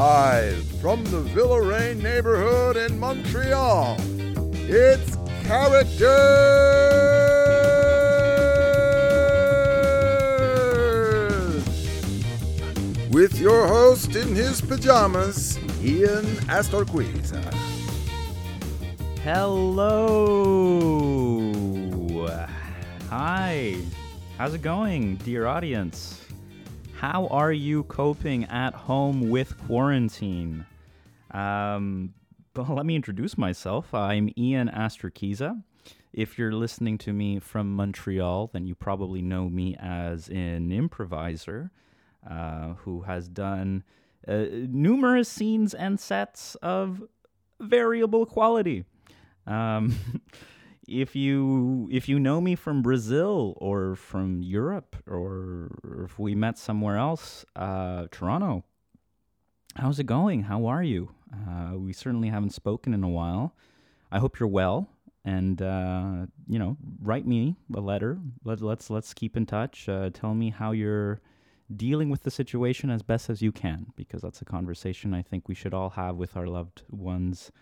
Live from the Villeray neighborhood in Montreal, it's Characters! With your host in his pajamas, Ian Astorquiza. Hello. Hi. How's it going, dear audience? How are you coping at home with quarantine? Um, well, let me introduce myself. I'm Ian Astorquiza. If you're listening to me from Montreal, then you probably know me as an improviser uh, who has done uh, numerous scenes and sets of variable quality. Um, if you if you know me from Brazil or from Europe or, if we met somewhere else, uh, Toronto, how's it going? How are you? Uh, we certainly haven't spoken in a while. I hope you're well, and uh, you know, write me a letter. Let, let's let's keep in touch. Uh, tell me how you're dealing with the situation as best as you can, because that's a conversation I think we should all have with our loved ones,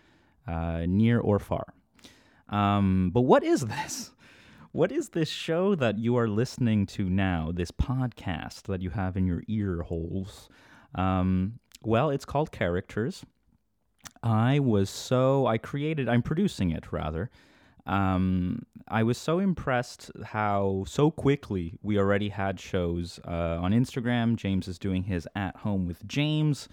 uh, near or far. Um, but what is this? What is this show that you are listening to now? This podcast that you have in your ear holes? Um, well, it's called Characters. I was so I created. I'm producing it rather. Um, I was so impressed how so quickly we already had shows uh, on Instagram. James is doing his at home with James.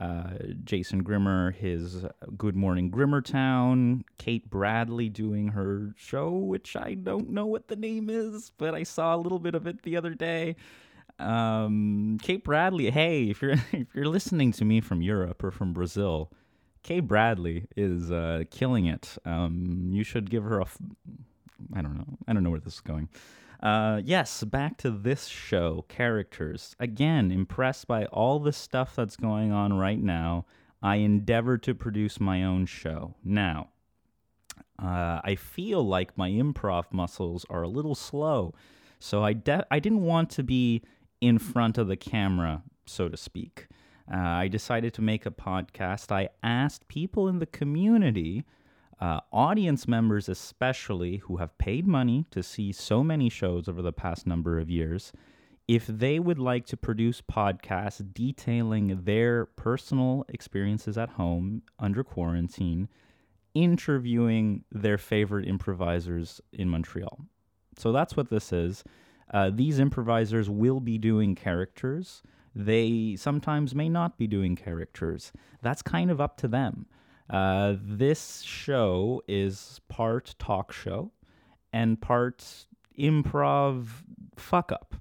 Uh, Jason Grimmer, his Good Morning Grimmertown, Kate Bradley doing her show, which I don't know what the name is, but I saw a little bit of it the other day. Um, Kate Bradley, hey, if you're if you're listening to me from Europe or from Brazil, Kate Bradley is uh, killing it. Um, you should give her a. F- I don't know. I don't know where this is going. Uh, yes, back to this show, characters. Again, impressed by all the stuff that's going on right now. I endeavor to produce my own show. Now, uh, I feel like my improv muscles are a little slow, so I de- I didn't want to be in front of the camera, so to speak. Uh, I decided to make a podcast. I asked people in the community uh, audience members, especially who have paid money to see so many shows over the past number of years, if they would like to produce podcasts detailing their personal experiences at home under quarantine, interviewing their favorite improvisers in Montreal. So that's what this is. Uh, these improvisers will be doing characters. They sometimes may not be doing characters. That's kind of up to them. Uh, this show is part talk show and part improv fuck up.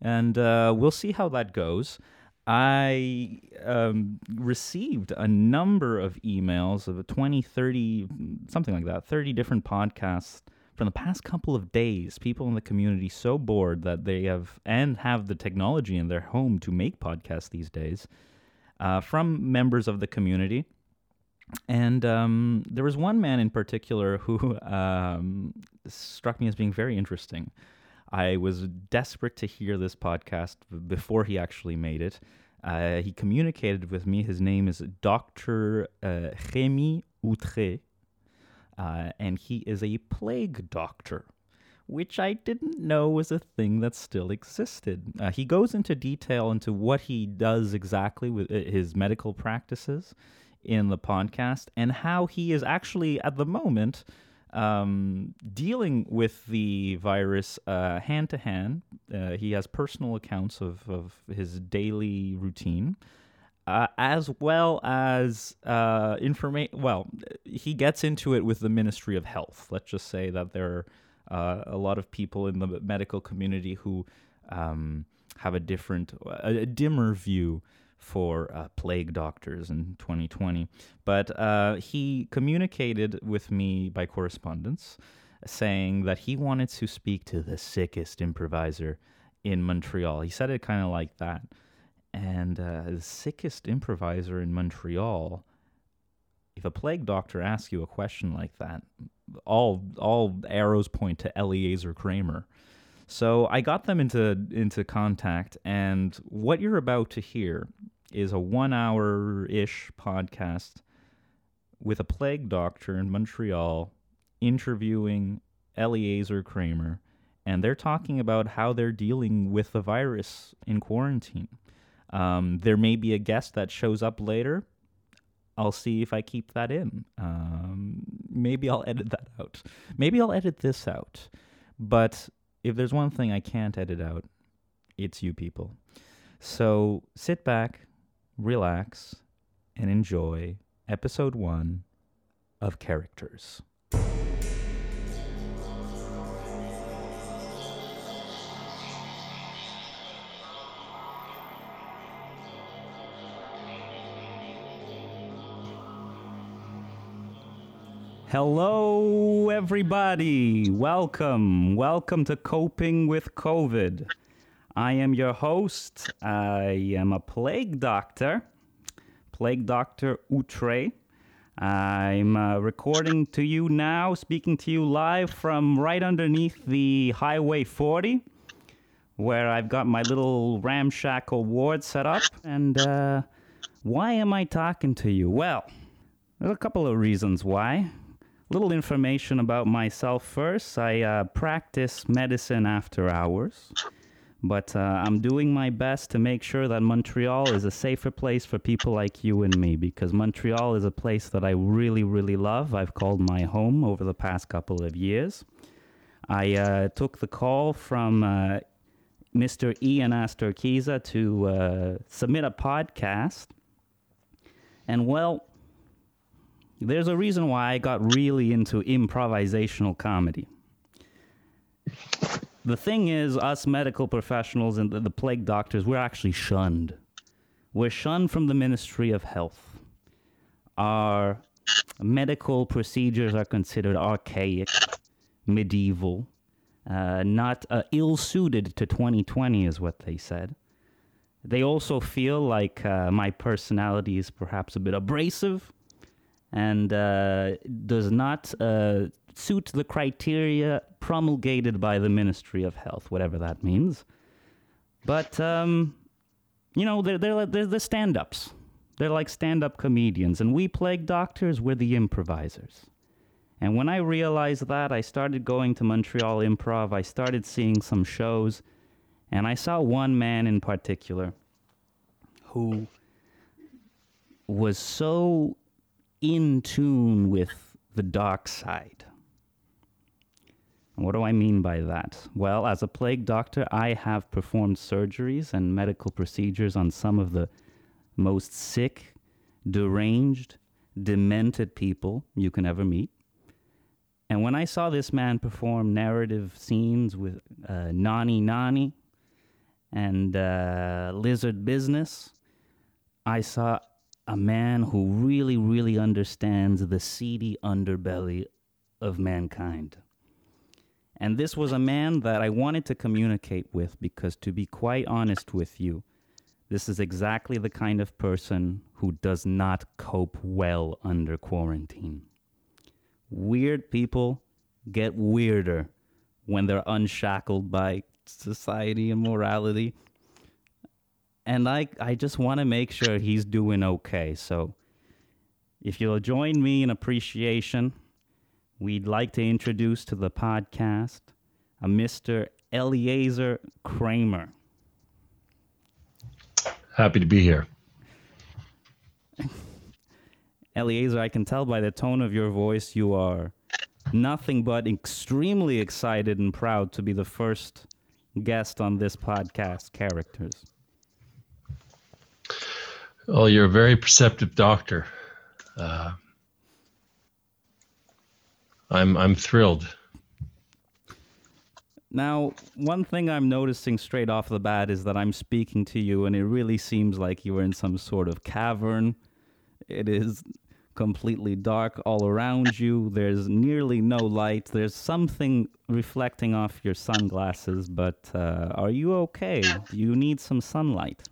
And uh, we'll see how that goes. I um, received a number of emails of 20, 30, something like that, 30 different podcasts from the past couple of days. People in the community so bored that they have and have the technology in their home to make podcasts these days uh, from members of the community and um, there was one man in particular who um, struck me as being very interesting. I was desperate to hear this podcast before he actually made it. Uh, he communicated with me. His name is Dr. Uh, Rémi Outre, uh, and he is a plague doctor, which I didn't know was a thing that still existed. Uh, he goes into detail into what he does exactly with uh, his medical practices in the podcast and how he is actually at the moment um, dealing with the virus hand to hand. He has personal accounts of, of his daily routine. Uh, as well as uh, information. Well, he gets into it with the Ministry of Health. Let's just say that there are uh, a lot of people in the medical community who um, have a different, a dimmer view for uh, plague doctors in 2020. But uh, he communicated with me by correspondence saying that he wanted to speak to the sickest improviser in Montreal. He said it kind of like that. And uh, the sickest improviser in Montreal, if a plague doctor asks you a question like that, all all arrows point to Eliezer Kramer. So I got them into into contact, and what you're about to hear is a one hour ish podcast with a plague doctor in Montreal interviewing Eliezer Kramer, and they're talking about how they're dealing with the virus in quarantine. Um, there may be a guest that shows up later. I'll see if I keep that in. Um, maybe I'll edit that out. Maybe I'll edit this out. But if there's one thing I can't edit out, it's you people. So sit back, relax, and enjoy episode one of Characters. Hello, everybody. Welcome. Welcome to Coping with COVID. I am your host. I am a plague doctor, plague doctor Outre. I'm uh, recording to you now, speaking to you live from right underneath the Highway 40, where I've got my little ramshackle ward set up. And uh, why am I talking to you? Well, there's a couple of reasons why A little information about myself first. I uh, practice medicine after hours, but uh, I'm doing my best to make sure that Montreal is a safer place for people like you and me because Montreal is a place that I really, really love. I've called my home over the past couple of years. I uh, took the call from uh, Mr. Ian Astorquiza to uh, submit a podcast. And well, there's a reason why I got really into improvisational comedy. The thing is, us medical professionals and the, the plague doctors, we're actually shunned. We're shunned from the Ministry of Health. Our medical procedures are considered archaic, medieval, uh, not uh, ill suited to 2020, is what they said. They also feel like uh, my personality is perhaps a bit abrasive and uh, does not uh, suit the criteria promulgated by the Ministry of Health, whatever that means. But, um, you know, they're, they're, they're the stand ups. They're like stand up comedians, and we plague doctors, we're the improvisers. And when I realized that, I started going to Montreal Improv, I started seeing some shows, and I saw one man in particular who was so in tune with the dark side. What do I mean by that? Well, as a plague doctor, I have performed surgeries and medical procedures on some of the most sick, deranged, demented people you can ever meet. And when I saw this man perform narrative scenes with uh, Nani Nani and uh, Lizard Business, I saw a man who really, really understands the seedy underbelly of mankind. And this was a man that I wanted to communicate with because, to be quite honest with you, this is exactly the kind of person who does not cope well under quarantine. Weird people get weirder when they're unshackled by society and morality and I I just want to make sure he's doing okay. So if you'll join me in appreciation, we'd like to introduce to the podcast a Mr. Eliezer Kramer. Happy to be here. Eliezer, I can tell by the tone of your voice you are nothing but extremely excited and proud to be the first guest on this podcast, Characters. Well, you're a very perceptive doctor. Uh, I'm I'm thrilled. Now, one thing I'm noticing straight off the bat is that I'm speaking to you, and it really seems like you are in some sort of cavern. It is completely dark all around you. There's nearly no light. There's something reflecting off your sunglasses, but uh, are you okay? Do you need some sunlight?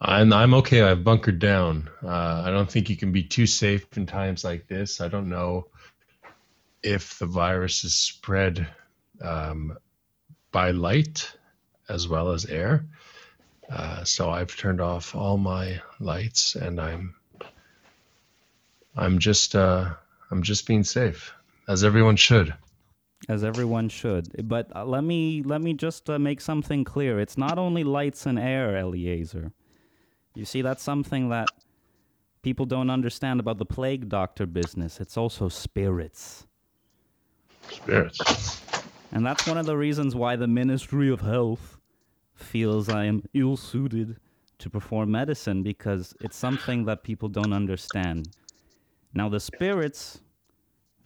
I'm I'm okay. I've bunkered down. Uh, I don't think you can be too safe in times like this. I don't know if the virus is spread um, by light as well as air. Uh, so I've turned off all my lights, and I'm I'm just uh, I'm just being safe, as everyone should. As everyone should. But uh, let me let me just uh, make something clear. It's not only lights and air, Eliezer. You see, that's something that people don't understand about the plague doctor business. It's also spirits. Spirits. And that's one of the reasons why the Ministry of Health feels I am ill suited to perform medicine because it's something that people don't understand. Now, the spirits,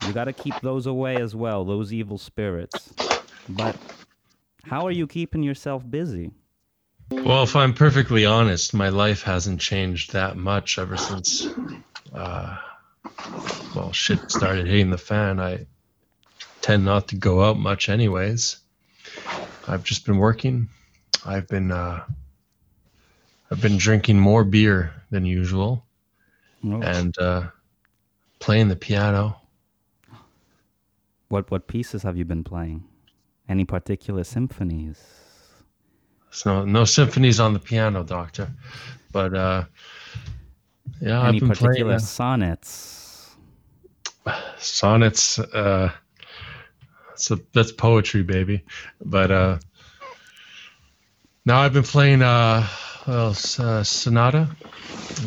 you got to keep those away as well, those evil spirits. But how are you keeping yourself busy? Well, if I'm perfectly honest, my life hasn't changed that much ever since, uh, well, shit started hitting the fan. I tend not to go out much, anyways. I've just been working. I've been, uh, I've been drinking more beer than usual, Oh, and uh, playing the piano. what what pieces have you been playing? Any particular symphonies? So no symphonies on the piano, doctor, but uh, yeah, Any I've been particular playing uh, sonnets? sonnets. Uh, so that's poetry, baby. But uh, now I've been playing uh, well, uh, sonata,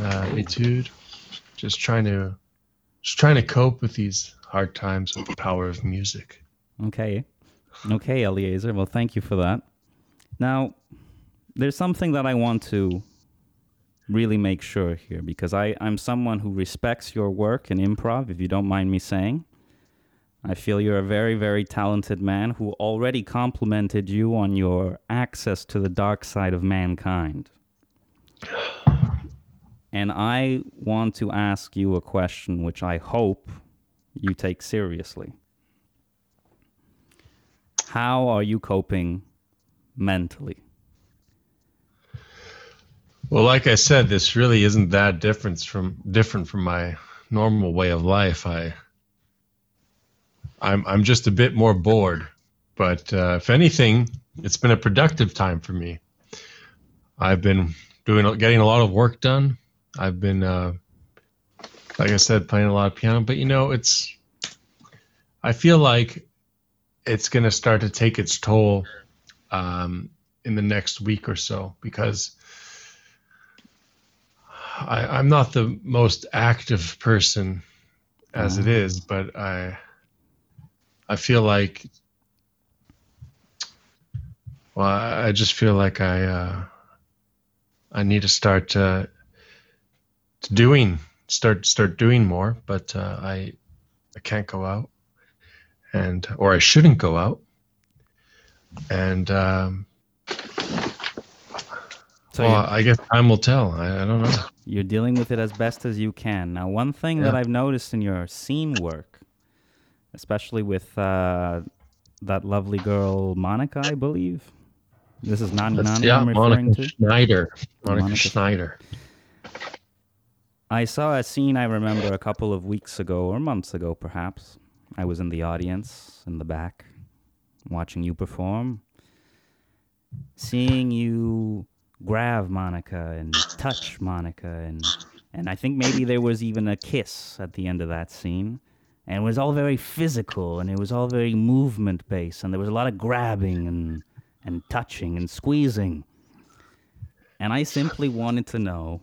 uh, etude, just trying to just trying to cope with these hard times with the power of music. Okay. Okay, Eliezer. Well, thank you for that. Now, there's something that I want to really make sure here because I, I'm someone who respects your work in improv, if you don't mind me saying. I feel you're a very, very talented man who already complimented you on your access to the dark side of mankind. And I want to ask you a question which I hope you take seriously. How are you coping mentally? Well, like I said, this really isn't that different from different from my normal way of life. I I'm I'm just a bit more bored, but uh, if anything, it's been a productive time for me. I've been doing getting a lot of work done. I've been, uh, like I said, playing a lot of piano. But you know, it's I feel like it's going to start to take its toll um, in the next week or so because I, I'm not the most active person as it is, but I I feel like well, I I just feel like I uh, I need to start uh, doing start start doing more, but uh, I I can't go out, and or I shouldn't go out, and um, So well, I guess time will tell. I, I don't know. you're dealing with it as best as you can. Now, one thing that I've noticed in your scene work, especially with uh, that lovely girl Monica, I believe. This is That's- Nani yeah, I'm referring Monica to. Schneider. Monica, Monica- Schneider. I saw a scene I remember a couple of weeks ago or months ago, perhaps. I was in the audience in the back, watching you perform, seeing you grab Monica and touch Monica, and and I think maybe there was even a kiss at the end of that scene, and it was all very physical and it was all very movement based, and there was a lot of grabbing and and touching and squeezing, and I simply wanted to know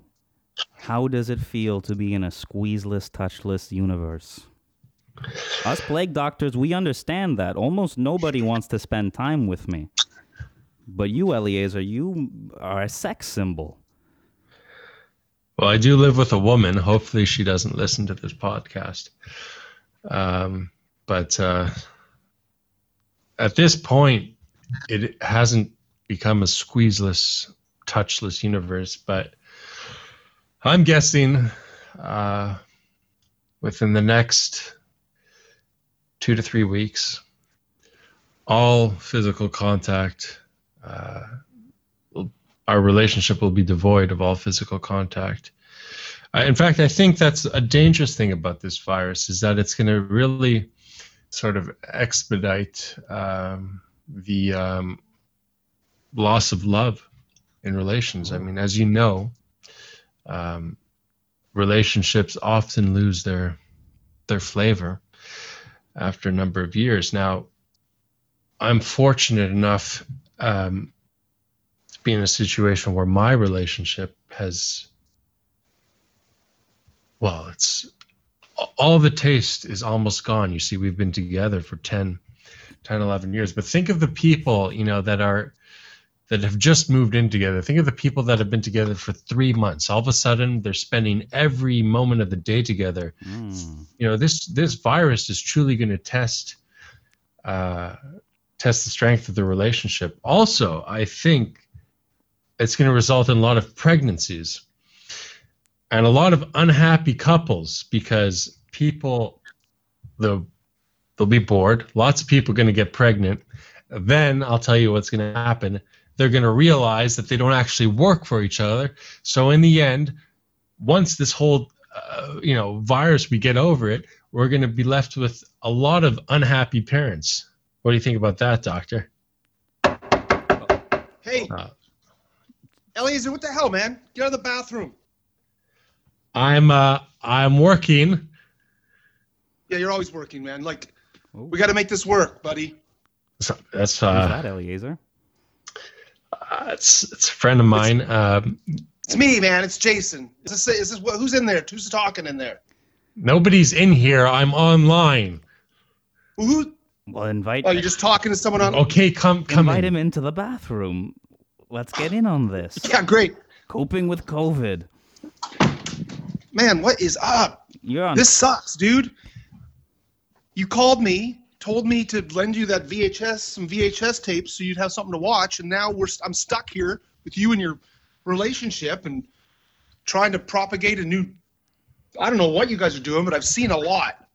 how does it feel to be in a squeezeless, touchless universe? Us plague doctors, we understand that. Almost nobody wants to spend time with me. But you, Eliezer, you are a sex symbol. Well, I do live with a woman. Hopefully, she doesn't listen to this podcast. Um, but uh, at this point, it hasn't become a squeezeless, touchless universe. But I'm guessing uh, within the next two to three weeks, all physical contact, uh, our relationship will be devoid of all physical contact. I, in fact, I think that's a dangerous thing about this virus is that it's going to really sort of expedite um, the um, loss of love in relations. I mean, as you know, um, relationships often lose their their flavor after a number of years. Now, I'm fortunate enough um, to be in a situation where my relationship has, well, it's all the taste is almost gone. You see, we've been together for 10, 10, 11 years. But think of the people, you know, that are that have just moved in together. Think of the people that have been together for three months. All of a sudden, they're spending every moment of the day together. Mm. You know, this this virus is truly going to test uh, test the strength of the relationship. Also, I think it's going to result in a lot of pregnancies and a lot of unhappy couples because people they'll they'll be bored. Lots of people are going to get pregnant. Then I'll tell you what's going to happen. They're going to realize that they don't actually work for each other. So in the end, once this whole uh, you know virus we get over it, we're going to be left with a lot of unhappy parents. What do you think about that, doctor? Hey, uh, Eliezer, what the hell, man? Get out of the bathroom. I'm uh I'm working. Yeah, you're always working, man. Like Ooh. we got to make this work, buddy. So, that's uh that Eliezer. Uh, it's it's a friend of mine. Um, it's me, man. It's Jason. Is this is this who's in there? Who's talking in there? Nobody's in here. I'm online. Who? Well, invite. Oh, you're just talking to someone on. Okay, come come. Invite in. him into the bathroom. Let's get in on this. Yeah, great. Coping with COVID man, what is up? You're on. This sucks, dude. You called me, told me to lend you that VHS, some VHS tapes, so you'd have something to watch, and now we're I'm stuck here with you and your relationship and trying to propagate a new. I don't know what you guys are doing, but I've seen a lot.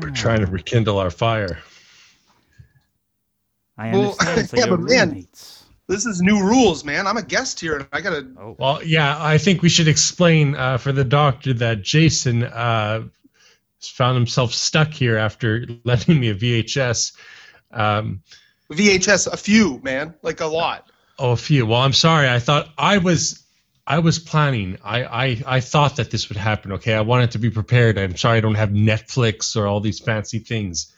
We're trying to rekindle our fire. I understand. Well, so yeah, but roommates. man, this is new rules, man. I'm a guest here, and I gotta. Oh. Well, yeah, I think we should explain uh, for the doctor that Jason uh, found himself stuck here after lending me a VHS. Um, VHS, a few, man, like a lot. Oh, a few. Well, I'm sorry. I thought I was. I was planning. I, I I thought that this would happen. Okay, I wanted to be prepared. I'm sorry I don't have Netflix or all these fancy things.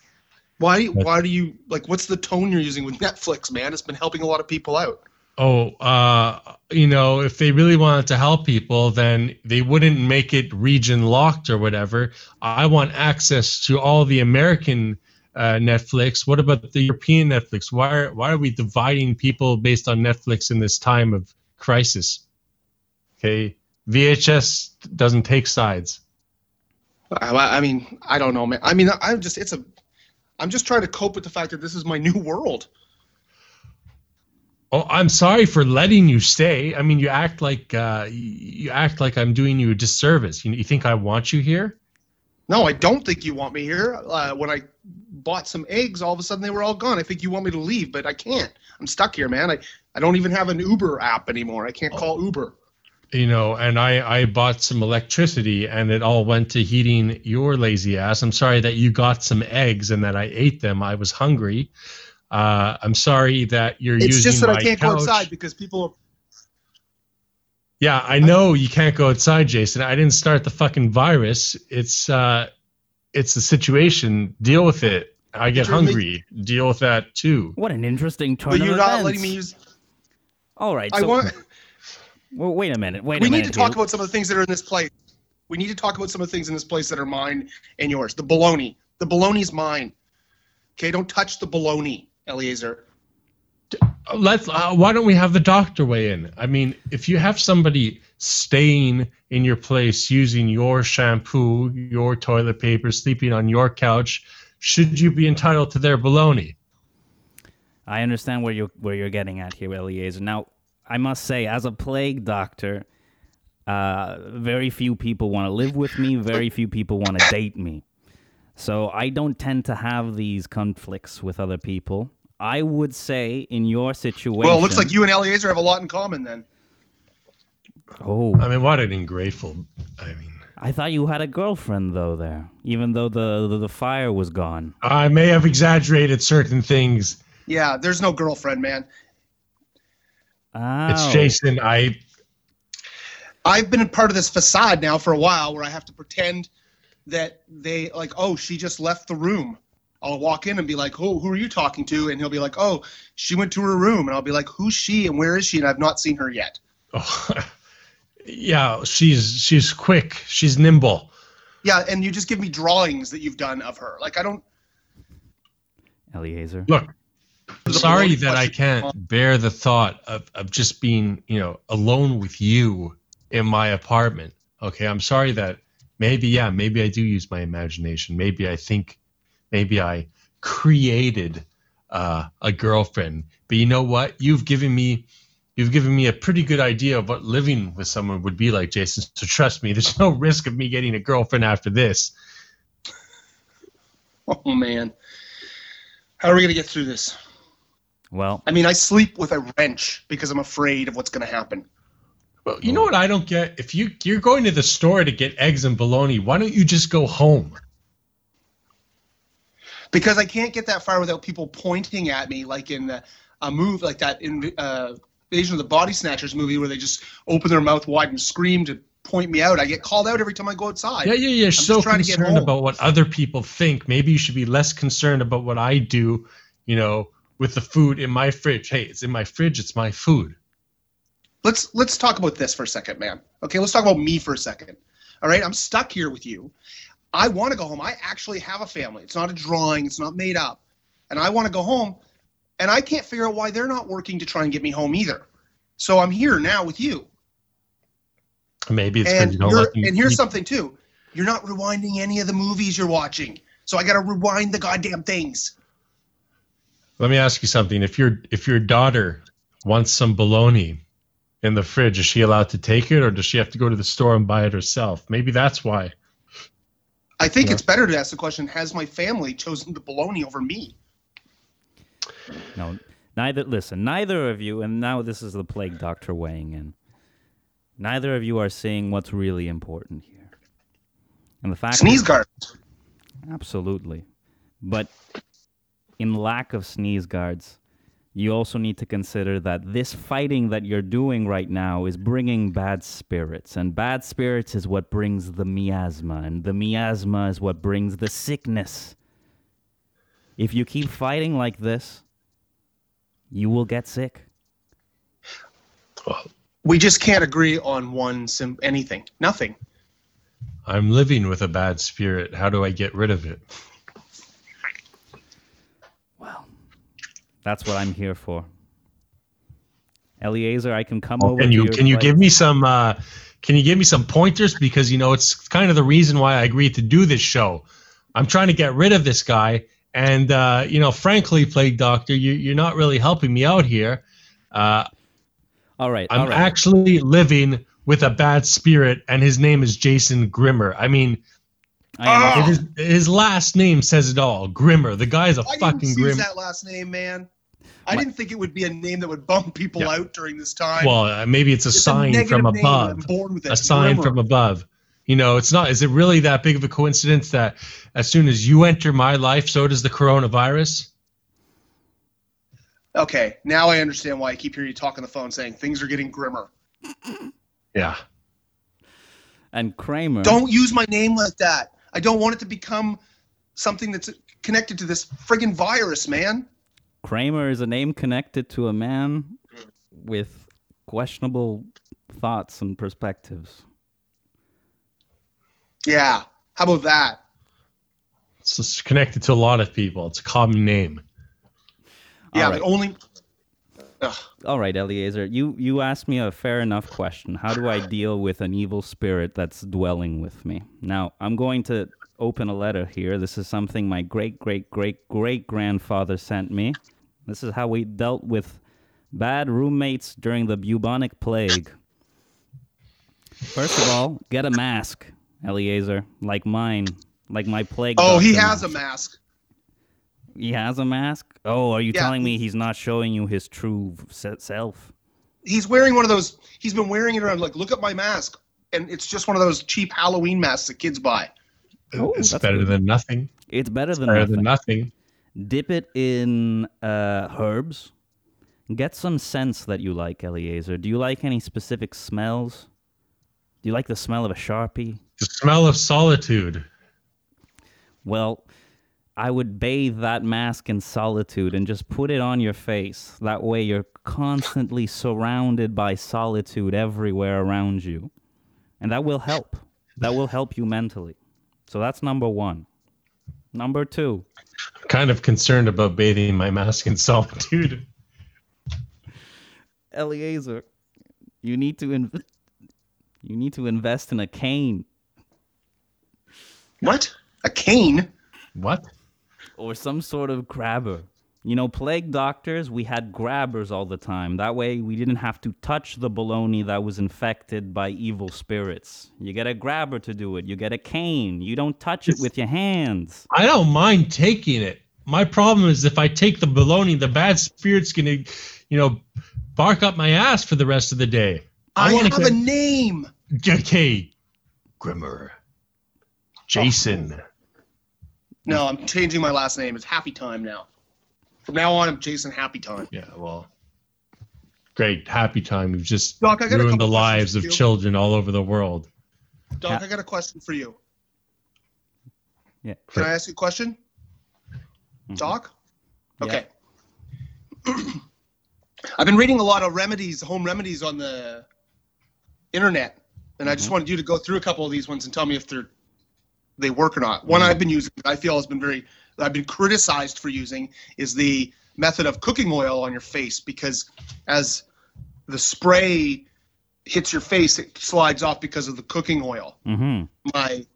Why? Why do you like? What's the tone you're using with Netflix, man? It's been helping a lot of people out. Oh, uh, you know, if they really wanted to help people, then they wouldn't make it region locked or whatever. I want access to all the American uh, Netflix. What about the European Netflix? Why are why are we dividing people based on Netflix in this time of crisis? Okay, VHS doesn't take sides. I, I mean, I don't know, man. I mean, I'm just it's a I'm just trying to cope with the fact that this is my new world. Oh, I'm sorry for letting you stay. I mean, you act like uh, you act like I'm doing you a disservice. You, you think I want you here? No, I don't think you want me here. Uh, when I bought some eggs, all of a sudden they were all gone. I think you want me to leave, but I can't. I'm stuck here, man. I, I don't even have an Uber app anymore. I can't call Uber you know, and I, I bought some electricity and it all went to heating your lazy ass. I'm sorry that you got some eggs and that I ate them. I was hungry. Uh, I'm sorry that you're it's using. It's just that I can't couch. go outside because people. Are... Yeah, I know you can't go outside, Jason. I didn't start the fucking virus. It's uh, it's the situation. Deal with it. I get hungry. Deal with that too. What an interesting turn. But you're not events. letting me use. All right. I want. Well, wait a minute. Wait we a minute. We need to talk about some of the things that are in this place. We need to talk about some of the things in this place that are mine and yours. The baloney. The baloney's mine. Okay, don't touch the baloney, Eliezer. Let's. Uh, why don't we have the doctor weigh in? I mean, if you have somebody staying in your place using your shampoo, your toilet paper, sleeping on your couch, should you be entitled to their baloney? I understand where you're where you're getting at here, Eliezer. Now, I must say, as a plague doctor, uh, very few people want to live with me. Very few people want to date me. So I don't tend to have these conflicts with other people. I would say in your situation. Well, it looks like you and Eliezer have a lot in common then. Oh. I mean, what an ungrateful. I mean. I thought you had a girlfriend though there, even though the, the, the fire was gone. I may have exaggerated certain things. Yeah, there's no girlfriend, man. Oh. It's Jason. I I've been a part of this facade now for a while where I have to pretend that they like, oh, she just left the room. I'll walk in and be like, oh, who are you talking to? And he'll be like, oh, she went to her room. And I'll be like, who's she and where is she? And I've not seen her yet. oh, yeah, she's she's quick. She's nimble. Yeah, and you just give me drawings that you've done of her. Like I don't. Eliezer. Look, I'm sorry that I can't bear the thought of, of just being, you know, alone with you in my apartment. Okay, I'm sorry that maybe, yeah, maybe I do use my imagination. Maybe I think, maybe I created uh, a girlfriend. But you know what? You've given me, you've given me a pretty good idea of what living with someone would be like, Jason. So trust me, there's no risk of me getting a girlfriend after this. Oh man, how are we gonna get through this? Well, I mean, I sleep with a wrench because I'm afraid of what's gonna happen. Well, you know what I don't get? If you you're going to the store to get eggs and bologna, why don't you just go home? because I can't get that far without people pointing at me, like in the, a move like that in uh, Invasion of the Body Snatchers movie, where they just open their mouth wide and scream to point me out. I get called out every time I go outside. Yeah, yeah, you're just so trying to get concerned about what other people think. Maybe you should be less concerned about what I do, you know, with the food in my fridge. Hey, it's in my fridge, it's my food. Let's let's talk about this for a second, man. Okay, let's talk about me for a second. All right, I'm stuck here with you. I want to go home. I actually have a family. It's not a drawing. It's not made up, and I want to go home. And I can't figure out why they're not working to try and get me home either. So I'm here now with you. Maybe it's and you don't you're- let them and here's eat- something too. You're not rewinding any of the movies you're watching. So I got to rewind the goddamn things. Let me ask you something. If your if your daughter wants some bologna in the fridge, is she allowed to take it or does she have to go to the store and buy it herself? Maybe that's why. I think Yeah. it's better to ask the question: Has my family chosen the baloney over me? no, neither. Listen, neither of you, and now this is the plague doctor weighing in. Neither of you are seeing what's really important here, and the fact. Sneeze guard. Absolutely. But in lack of sneeze guards, you also need to consider that this fighting that you're doing right now is bringing bad spirits. And bad spirits is what brings the miasma. And the miasma is what brings the sickness. If you keep fighting like this, you will get sick. We just can't agree on one sim- anything. Nothing. I'm living with a bad spirit. How do I get rid of it? That's what I'm here for. Eliezer, I can come over. Can you can you place. give me some uh, can you give me some pointers because you know it's kind of the reason why I agreed to do this show. I'm trying to get rid of this guy, and uh, you know, frankly, plague doctor, you you're not really helping me out here. Uh, All right. I'm all right. actually living with a bad spirit, and his name is Jason Grimmer. I mean, I am Ah! his, his last name says it all. Grimmer. The guy's a I didn't fucking choose grim. that last name, man. I didn't think it would be a name that would bump people Yeah. out during this time. Well, uh, maybe it's a It's sign negative from name. I'm above. born with it. a sign Grimmer. from above. You know, it's not. Is it really that big of a coincidence that as soon as you enter my life, so does the coronavirus? Okay, now I understand why I keep hearing you talk on the phone saying things are getting grimmer. Yeah. And Kramer. Don't use my name like that. I don't want it to become something that's connected to this friggin' virus, man. Kramer is a name connected to a man with questionable thoughts and perspectives. Yeah. How about that? It's connected to a lot of people. It's a common name. Yeah, All but only. Ugh. All right, Eliezer, you, you asked me a fair enough question. How do I deal with an evil spirit that's dwelling with me? Now, I'm going to open a letter here. This is something my great, great, great, great grandfather sent me. This is how we dealt with bad roommates during the bubonic plague. First of all, get a mask, Eliezer, like mine, like my plague. Oh, he has a mask. Mask. He has a mask. Oh, are you Yeah. telling me he's not showing you his true self? He's wearing one of those. He's been wearing it around. Like, look at my mask, and it's just one of those cheap Halloween masks that kids buy. Oh, it's better good. than nothing. It's better than Better nothing. than nothing. Dip it in uh, herbs. Get some scents that you like, Eliezer. Do you like any specific smells? Do you like the smell of a Sharpie? The smell of solitude. Well, I would bathe that mask in solitude and just put it on your face. That way you're constantly surrounded by solitude everywhere around you. And that will help. That will help you mentally. So that's number one. Number two, I'm kind of concerned about bathing my mask in solitude. Eliezer, you need to inv- you need to invest in a cane What? A cane? What? Or some sort of grabber. You know, plague doctors, we had grabbers all the time. That way we didn't have to touch the baloney that was infected by evil spirits. You get a grabber to do it. You get a cane. You don't touch it with your hands. I don't mind taking it. My problem is if I take the baloney, the bad spirit's gonna, you know, bark up my ass for the rest of the day. I, wanna have get- a name. Okay, Grimmer, Jason. No, I'm changing my last name. It's Happy Time now. From now on, I'm Jason Happy Time. Yeah, well, great, happy time. You've just Doc, I got ruined the lives of children all over the world. Doc, Ha- I got a question for you. Yeah. Can I ask you a question? Mm-hmm. Doc? Yeah. Okay. I've been reading a lot of remedies, home remedies on the internet, and I just mm-hmm. wanted you to go through a couple of these ones and tell me if they're they work or not. One I've been using, I feel has been very, I've been criticized for using, is the method of cooking oil on your face because as the spray hits your face, it slides off because of the cooking oil Mm-hmm. my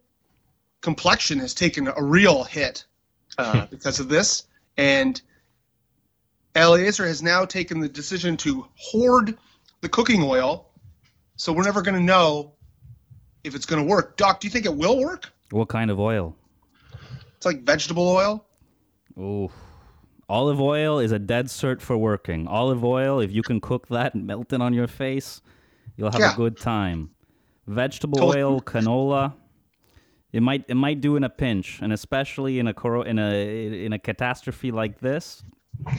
complexion has taken a real hit uh, because of this. And Eliezer has now taken the decision to hoard the cooking oil, so we're never going to know if it's going to work. Doc, do you think it will work? What kind of oil? It's like vegetable oil. Oh, olive oil is a dead cert for working. Olive oil, if you can cook that and melt it on your face, you'll have Yeah. a good time. Vegetable oil, canola, it might it might do in a pinch, and especially in a in a in a catastrophe like this,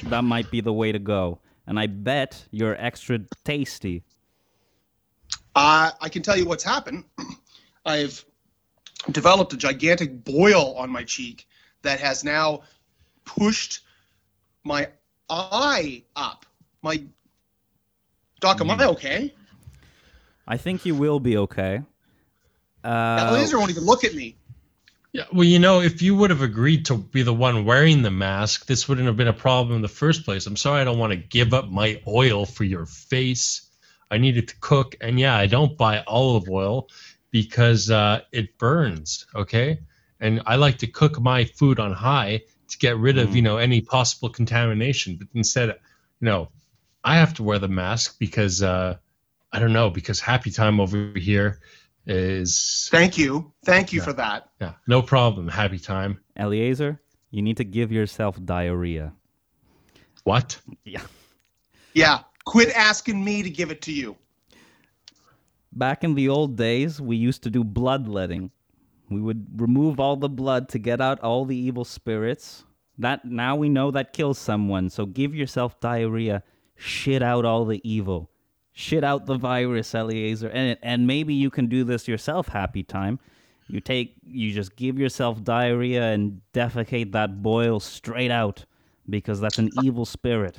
that might be the way to go. And I bet you're extra tasty. Uh, I can tell you what's happened. I've developed a gigantic boil on my cheek that has now pushed my eye up. My Doc, am I okay? I think you will be okay. Uh, laser won't even look at me. Yeah, well, you know, if you would have agreed to be the one wearing the mask, this wouldn't have been a problem in the first place. I'm sorry, I don't want to give up my oil for your face. I need it to cook, and yeah, I don't buy olive oil because uh, it burns. Okay, and I like to cook my food on high to get rid of Mm. you know any possible contamination. But instead, you know, I have to wear the mask because uh, I don't know because Happy Time over here is Thank you. Thank you Yeah. for that. yeah no problem. Happy Time. Eliezer, you need to give yourself diarrhea. What? Yeah. Yeah. Quit asking me to give it to you. Back in the old days, we used to do bloodletting. We would remove all the blood to get out all the evil spirits. That now we know that kills someone. So give yourself diarrhea. Shit out all the evil. Shit out the virus, Eliezer. And and maybe you can do this yourself, happy time. You take you just give yourself diarrhea and defecate that boil straight out because that's an evil spirit.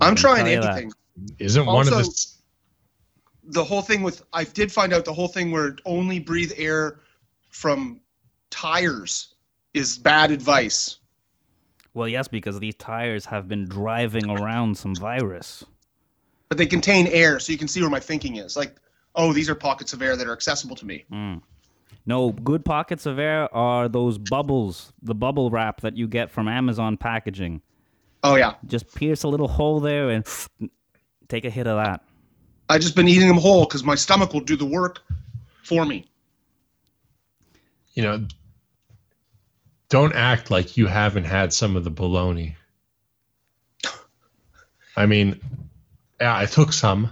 I'm trying tell you that. anything. Isn't one of the Also- s- The whole thing with I did find out the whole thing where only breathe air from tires is bad advice. Well, yes, because these tires have been driving around some virus. But they contain air, so you can see where my thinking is. Like, oh, these are pockets of air that are accessible to me. Mm. No, good pockets of air are those bubbles, the bubble wrap that you get from Amazon packaging. Oh yeah. Just pierce a little hole there and take a hit of that. I just been eating them whole because my stomach will do the work for me. you know don't act like you haven't had some of the bologna i mean yeah i took some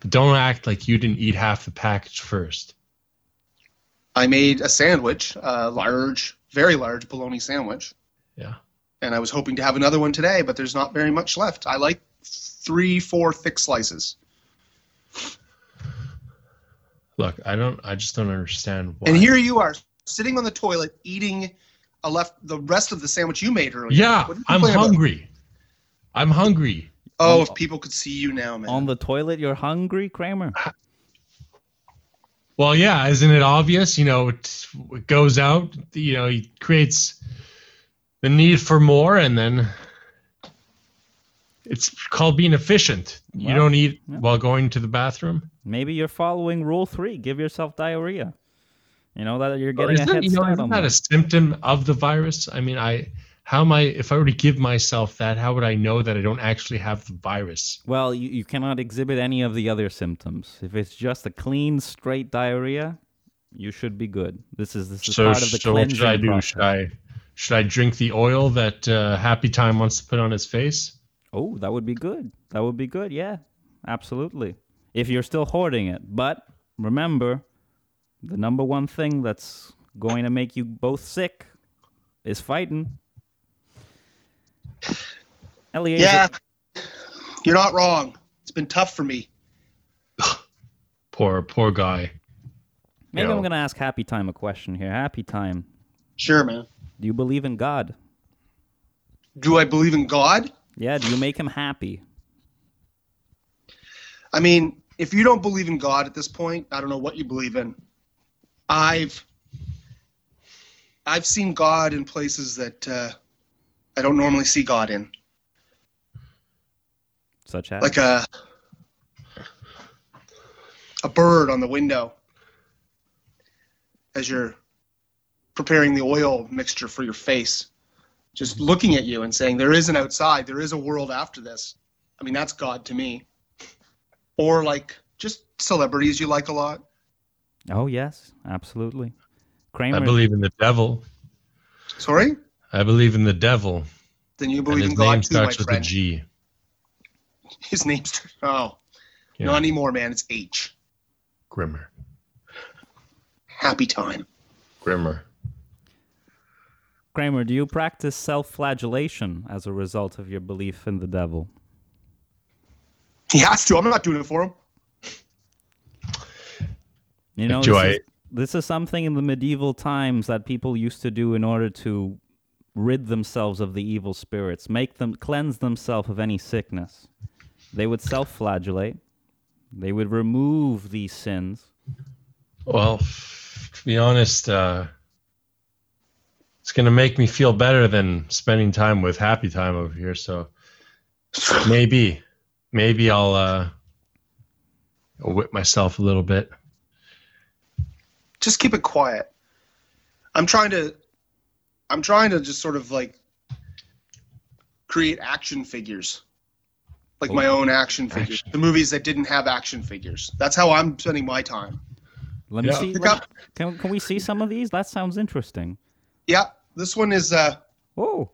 but don't act like you didn't eat half the package first I made a sandwich, a large, very large bologna sandwich. yeah and I was hoping to have another one today, but there's not very much left. I like three, four thick slices. Look, I don't. I just don't understand why. And here you are sitting on the toilet eating a left the rest of the sandwich you made earlier. Yeah, What did you I'm complain about? hungry. I'm hungry. Oh, if people could see you now, man. On the toilet, you're hungry, Kramer? Well, yeah, isn't it obvious? You know, it, it goes out. You know, he creates the need for more, and then it's called being efficient. you don't eat yeah. while going to the bathroom. Maybe you're following rule three. Give yourself diarrhea. You know that you're getting a isn't, head you know, isn't that that. a symptom of the virus? I mean, I how am I if I were to give myself that? How would I know that I don't actually have the virus? Well, you, you cannot exhibit any of the other symptoms. If it's just a clean, straight diarrhea, you should be good. This is this is So, part of the so what should I do? process. Should I should I drink the oil that uh, Happy Time wants to put on his face? Oh, that would be good. That would be good. Yeah, absolutely. If you're still hoarding it, but remember, the number one thing that's going to make you both sick is fighting. Eliezer, yeah, you're not wrong. It's been tough for me. Poor poor guy. maybe you I'm know. going to ask Happy Time a question here. Happy Time, Sure, man. do you believe in God? Do I believe in God? Yeah, do you make him happy? I mean, if you don't believe in God at this point, I don't know what you believe in. I've I've seen God in places that uh, I don't normally see God in, Such as like a a bird on the window as you're preparing the oil mixture for your face, just looking at you and saying, "There is an outside. There is a world after this." I mean, that's God to me. Or like just celebrities you like a lot. Oh yes, absolutely. Kramer, I believe in the devil. Sorry? I believe in the devil. Then you And believe his in God name too, my starts with a friend. G. His name's oh, Yeah. not anymore, man. It's H. Grimmer. Happy time. Grimmer. Kramer, do you practice self-flagellation as a result of your belief in the devil? He has to. I'm not doing it for him. You know, Do this, is, this is something in the medieval times that people used to do in order to rid themselves of the evil spirits, make them cleanse themselves of any sickness. They would self-flagellate. They would remove these sins. Well, to be honest, uh, it's going to make me feel better than spending time with Happy Time over here. So maybe, maybe I'll, uh, I'll whip myself a little bit. Just keep it quiet. I'm trying to I'm trying to just sort of like create action figures. Like my own action figures. Action. The movies that didn't have action figures. That's how I'm spending my time. Let me Yeah. see. Let- can, can we see some of these? That sounds interesting. Yeah, this one is uh Oh,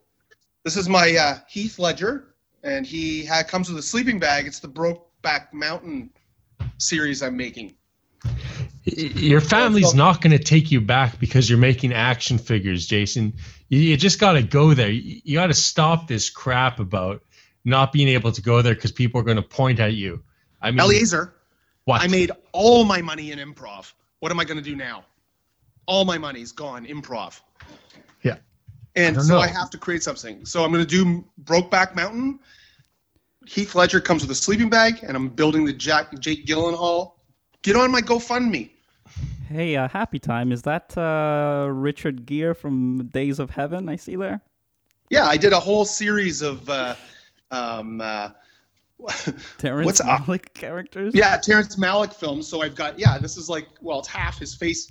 This is my uh, Heath Ledger, and he ha comes with a sleeping bag. It's the Brokeback Mountain series I'm making. Your family's not going to take you back because you're making action figures, Jason. You, you just got to go there. You, you got to stop this crap about not being able to go there because people are going to point at you. I mean, Eliezer, what? I made all my money in improv. What am I going to do now? All my money's gone improv. Yeah. And I so know. I have to create something. So I'm going to do Brokeback Mountain. Heath Ledger comes with a sleeping bag, and I'm building the Jack Jake Gyllenhaal. Get on my GoFundMe. hey, uh, Happy Time. Is that uh, Richard Gere from Days of Heaven? I see there. Yeah, I did a whole series of uh, um, uh, Terrence What's up? Malick characters. Yeah, Terrence Malick films. So I've got yeah, this is like well, it's half his face.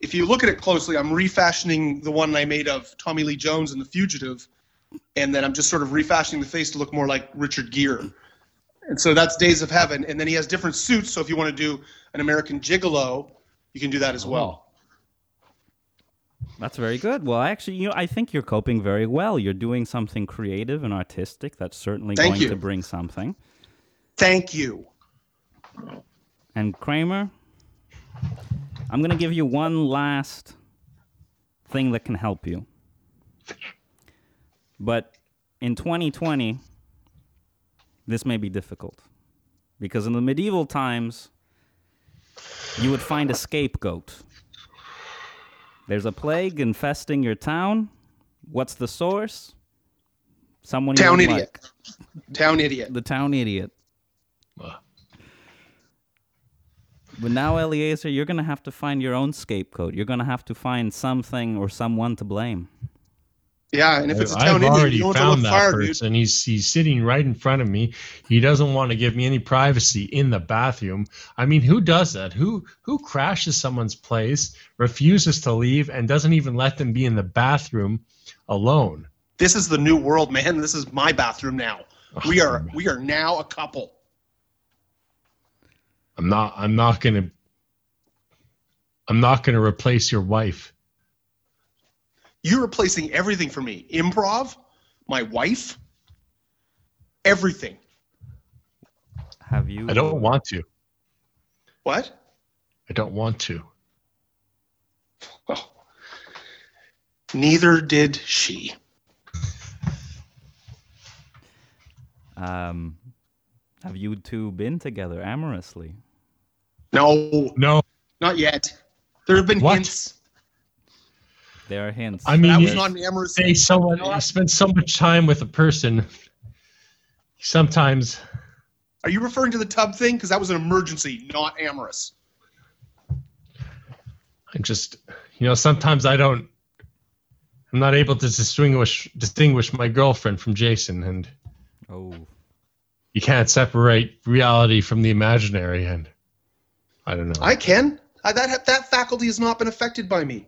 If you look at it closely, I'm refashioning the one I made of Tommy Lee Jones in The Fugitive, and then I'm just sort of refashioning the face to look more like Richard Gere. And so that's Days of Heaven, and then he has different suits. So if you want to do an American Gigolo, you can do that as oh. well. That's very good. Well, actually, you know, I think you're coping very well. You're doing something creative and artistic. That's certainly Thank going you. to bring something. Thank you. And Kramer, I'm going to give you one last thing that can help you. But in 2020, this may be difficult because in the medieval times, you would find a scapegoat. There's a plague infesting your town. What's the source? Someone Town idiot. like. Town idiot. The town idiot. Uh, But now, Eliezer, you're going to have to find your own scapegoat. You're going to have to find something or someone to blame. Yeah, and if it's a I've town idiot, already you don't to found look that far, dude. He's he's sitting right in front of me. He doesn't want to give me any privacy in the bathroom. I mean, who does that? Who who crashes someone's place, refuses to leave, and doesn't even let them be in the bathroom alone? This is the new world, man. This is my bathroom now. We Oh, are we are now a couple. I'm not. I'm not gonna. I'm not gonna replace your wife. You're replacing everything for me. Improv, my wife, everything. Have you? I don't want to. What? I don't want to. Well, neither did she. Um, have you two been together amorously? No, No, not yet. There have been What? hints. There are hints. I mean, That was you- not an amorous. say someone you spend so much time with a person. Sometimes Are you referring to the tub thing? Because that was an emergency, not amorous. I just, you know, sometimes I don't. I'm not able to distinguish distinguish my girlfriend from Jason, and oh, you can't separate reality from the imaginary. And I don't know. I can. I, that that faculty has not been affected by me.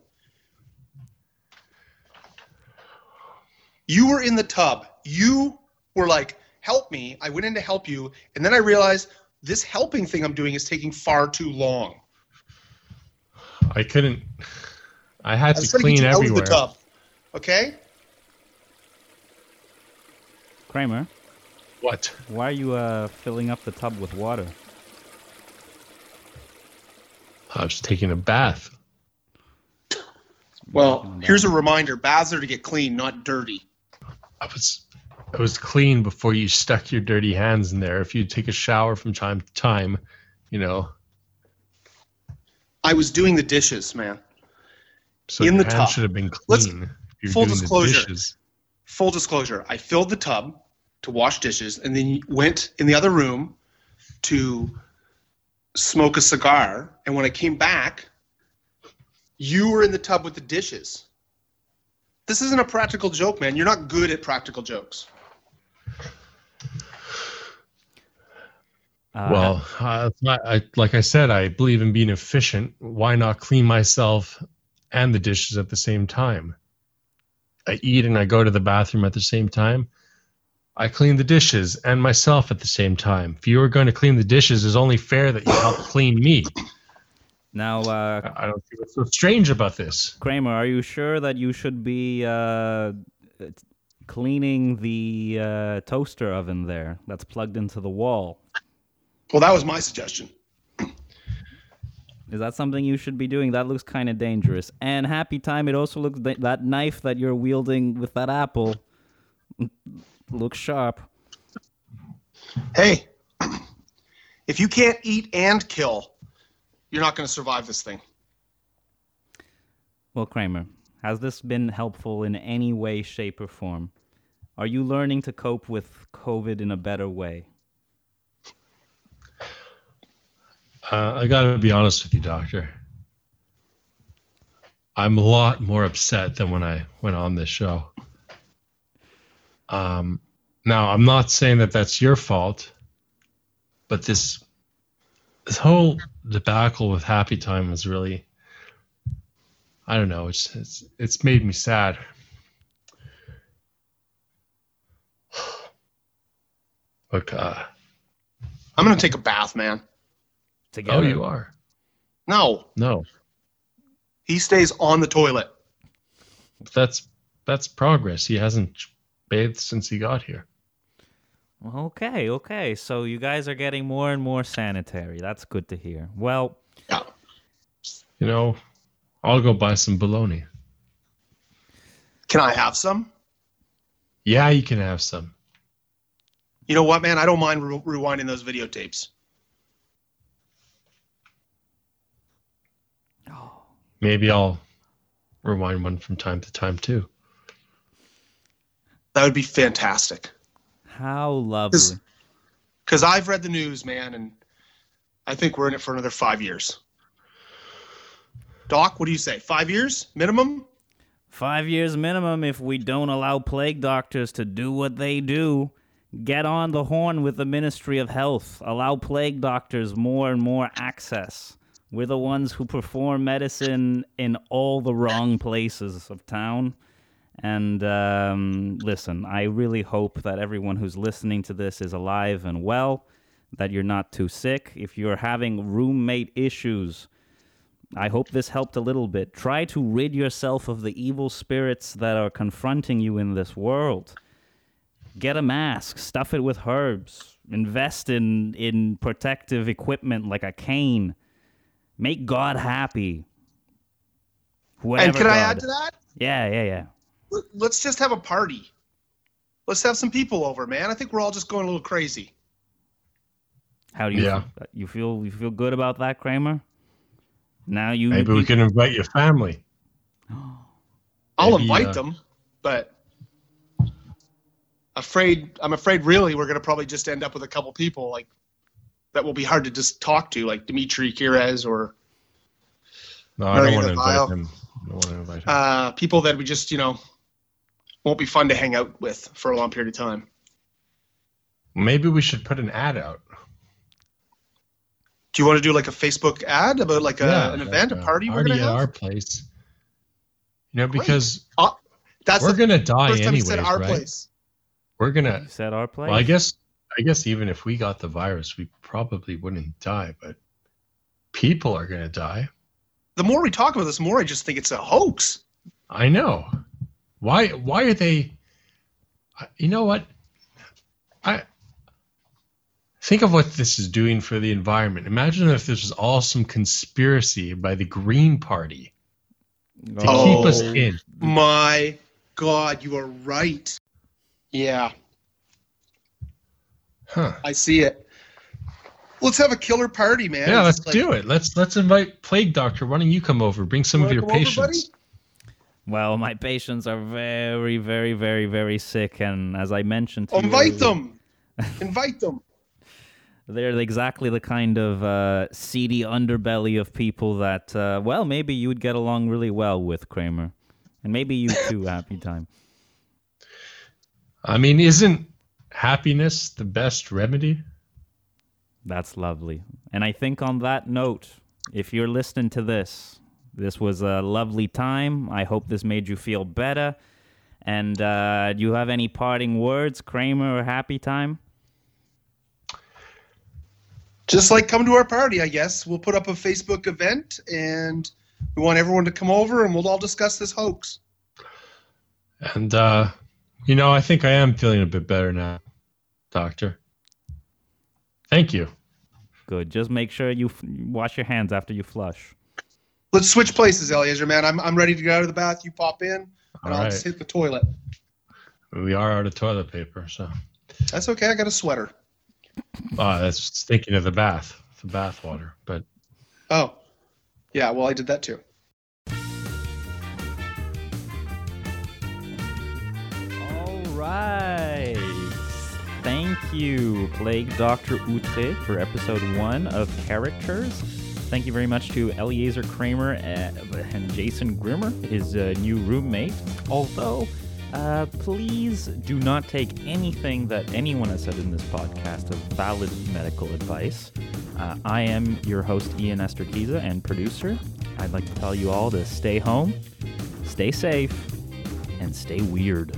You were in the tub. You were like, "Help me!" I went in to help you, and then I realized this helping thing I'm doing is taking far too long. I couldn't. I had I to was trying to get clean you out of everywhere. the tub. Okay. Kramer, What? why are you uh, filling up the tub with water? Uh, I was taking a bath. Well, here's a reminder: baths are to get clean, not dirty. I was. I was clean before you stuck your dirty hands in there. If you take a shower from time to time, you know. I was doing the dishes, man. So In the tub. should have been clean. full disclosure. full disclosure, I filled the tub to wash dishes and then went in the other room to smoke a cigar. And when I came back, you were in the tub with the dishes. This isn't a practical joke, man. You're not good at practical jokes. Uh, Well, uh, I, like I said, I believe in being efficient. Why not clean myself and the dishes at the same time? I eat and I go to the bathroom at the same time. I clean the dishes and myself at the same time. If you were going to clean the dishes, it's only fair that you help clean me. now, uh, I I don't see what's so strange about this. Kramer, are you sure that you should be uh, cleaning the uh, toaster oven there that's plugged into the wall? Well, that was my suggestion. Is that something you should be doing? That looks kind of dangerous. And happy time, it also looks th- that knife that you're wielding with that apple looks sharp. Hey, if you can't eat and kill, you're not going to survive this thing. Well, Kramer, has this been helpful in any way, shape, or form? Are you learning to cope with COVID in a better way? Uh, I got to be honest with you, Doctor. I'm a lot more upset than when I went on this show. Um, now, I'm not saying that that's your fault, but this this whole debacle with Happy Time was really, I don't know, it's it's it's made me sad. Look, uh, I'm going to take a bath, man. Together. oh, you are No, no. he stays on the toilet. that's that's progress. He hasn't bathed since he got here. Okay, okay. So you guys are getting more and more sanitary. That's good to hear. Well, Yeah. You know, I'll go buy some bologna. Can I have some? Yeah, you can have some. You know what, man? I don't mind re- rewinding those videotapes. Oh. Maybe I'll rewind one from time to time too. That would be fantastic. How lovely. Because I've read the news, man, and I think we're in it for another five years. Doc, what do you say? Five years minimum? Five years minimum if we don't allow plague doctors to do what they do. Get on the horn with the Ministry of Health. Allow plague doctors more and more access. We're the ones who perform medicine in all the wrong places of town. And um, listen, I really hope that everyone who's listening to this is alive and well, that you're not too sick. If you're having roommate issues, I hope this helped a little bit. Try to rid yourself of the evil spirits that are confronting you in this world. Get a mask, stuff it with herbs, invest in, in protective equipment like a cane. Make God happy. Whatever and can I add to that? Yeah, yeah, yeah. Let- Let's just have a party. Let's have some people over, man. I think we're all just going a little crazy. How do you Yeah. you feel you feel good about that, Kramer? Now you Maybe we can invite your family. I'll Maybe, invite uh, them, but afraid I'm afraid really we're gonna probably just end up with a couple people like that will be hard to just talk to, like Dimitri Kirez or No, I don't want to invite Vile. him. I don't want to invite him. uh, people that we just you know won't be fun to hang out with for a long period of time. Maybe we should put an ad out. Do you want to do like a Facebook ad about like a, Yeah, an like event, a party we're party gonna at have? our place. You know, Great. because uh, That's we're gonna die first time you anyways, right? place. We're gonna. set our place. Well, I guess. I guess even if we got the virus, we probably wouldn't die, but people are gonna die. The more we talk about this, the more I just think it's a hoax. I know. Why? Why are they? Uh, you know what? I think of what this is doing for the environment. Imagine if this was all some conspiracy by the Green Party to keep oh us Oh. in. My God, you are right. Yeah, Huh? I see it. Let's have a killer party, man. Yeah, let's like- do it. Let's let's invite Plague Doctor. Why don't you come over? Bring some of your come over, patients. Well, my patients are very, very, very, very sick, and as I mentioned, to you Invite earlier, them. Invite them. They're exactly the kind of uh, seedy underbelly of people that, uh, well, maybe you would get along really well with Kramer, and maybe you too. happy time. I mean, isn't happiness the best remedy? That's lovely. And I think on that note, if you're listening to this, this was a lovely time. I hope this made you feel better. And uh, do you have any parting words, Kramer, or happy time? Just like come to our party, I guess. We'll put up a Facebook event and we want everyone to come over and we'll all discuss this hoax. And uh, you know, I think I am feeling a bit better now, Doctor. Thank you. Good. Just make sure you f- wash your hands after you flush. Let's switch places, Eliezer, man. I'm, I'm ready to get out of the bath. You pop in and All I'll right. just hit the toilet. We are out of toilet paper, so That's okay. I got a sweater. oh, that's thinking of the bath, the bath water. But Oh, yeah. Well, I did that too. All right. Thank you, Plague Dr. Outre, for episode one of Characters. Thank you very much to Eliezer Kramer uh, and Jason Grimmer, his uh, new roommate. Although, uh, please do not take anything that anyone has said in this podcast as valid medical advice. Uh, I am your host, Ian Astorquiza, and producer. I'd like to tell you all to stay home, stay safe, and stay weird.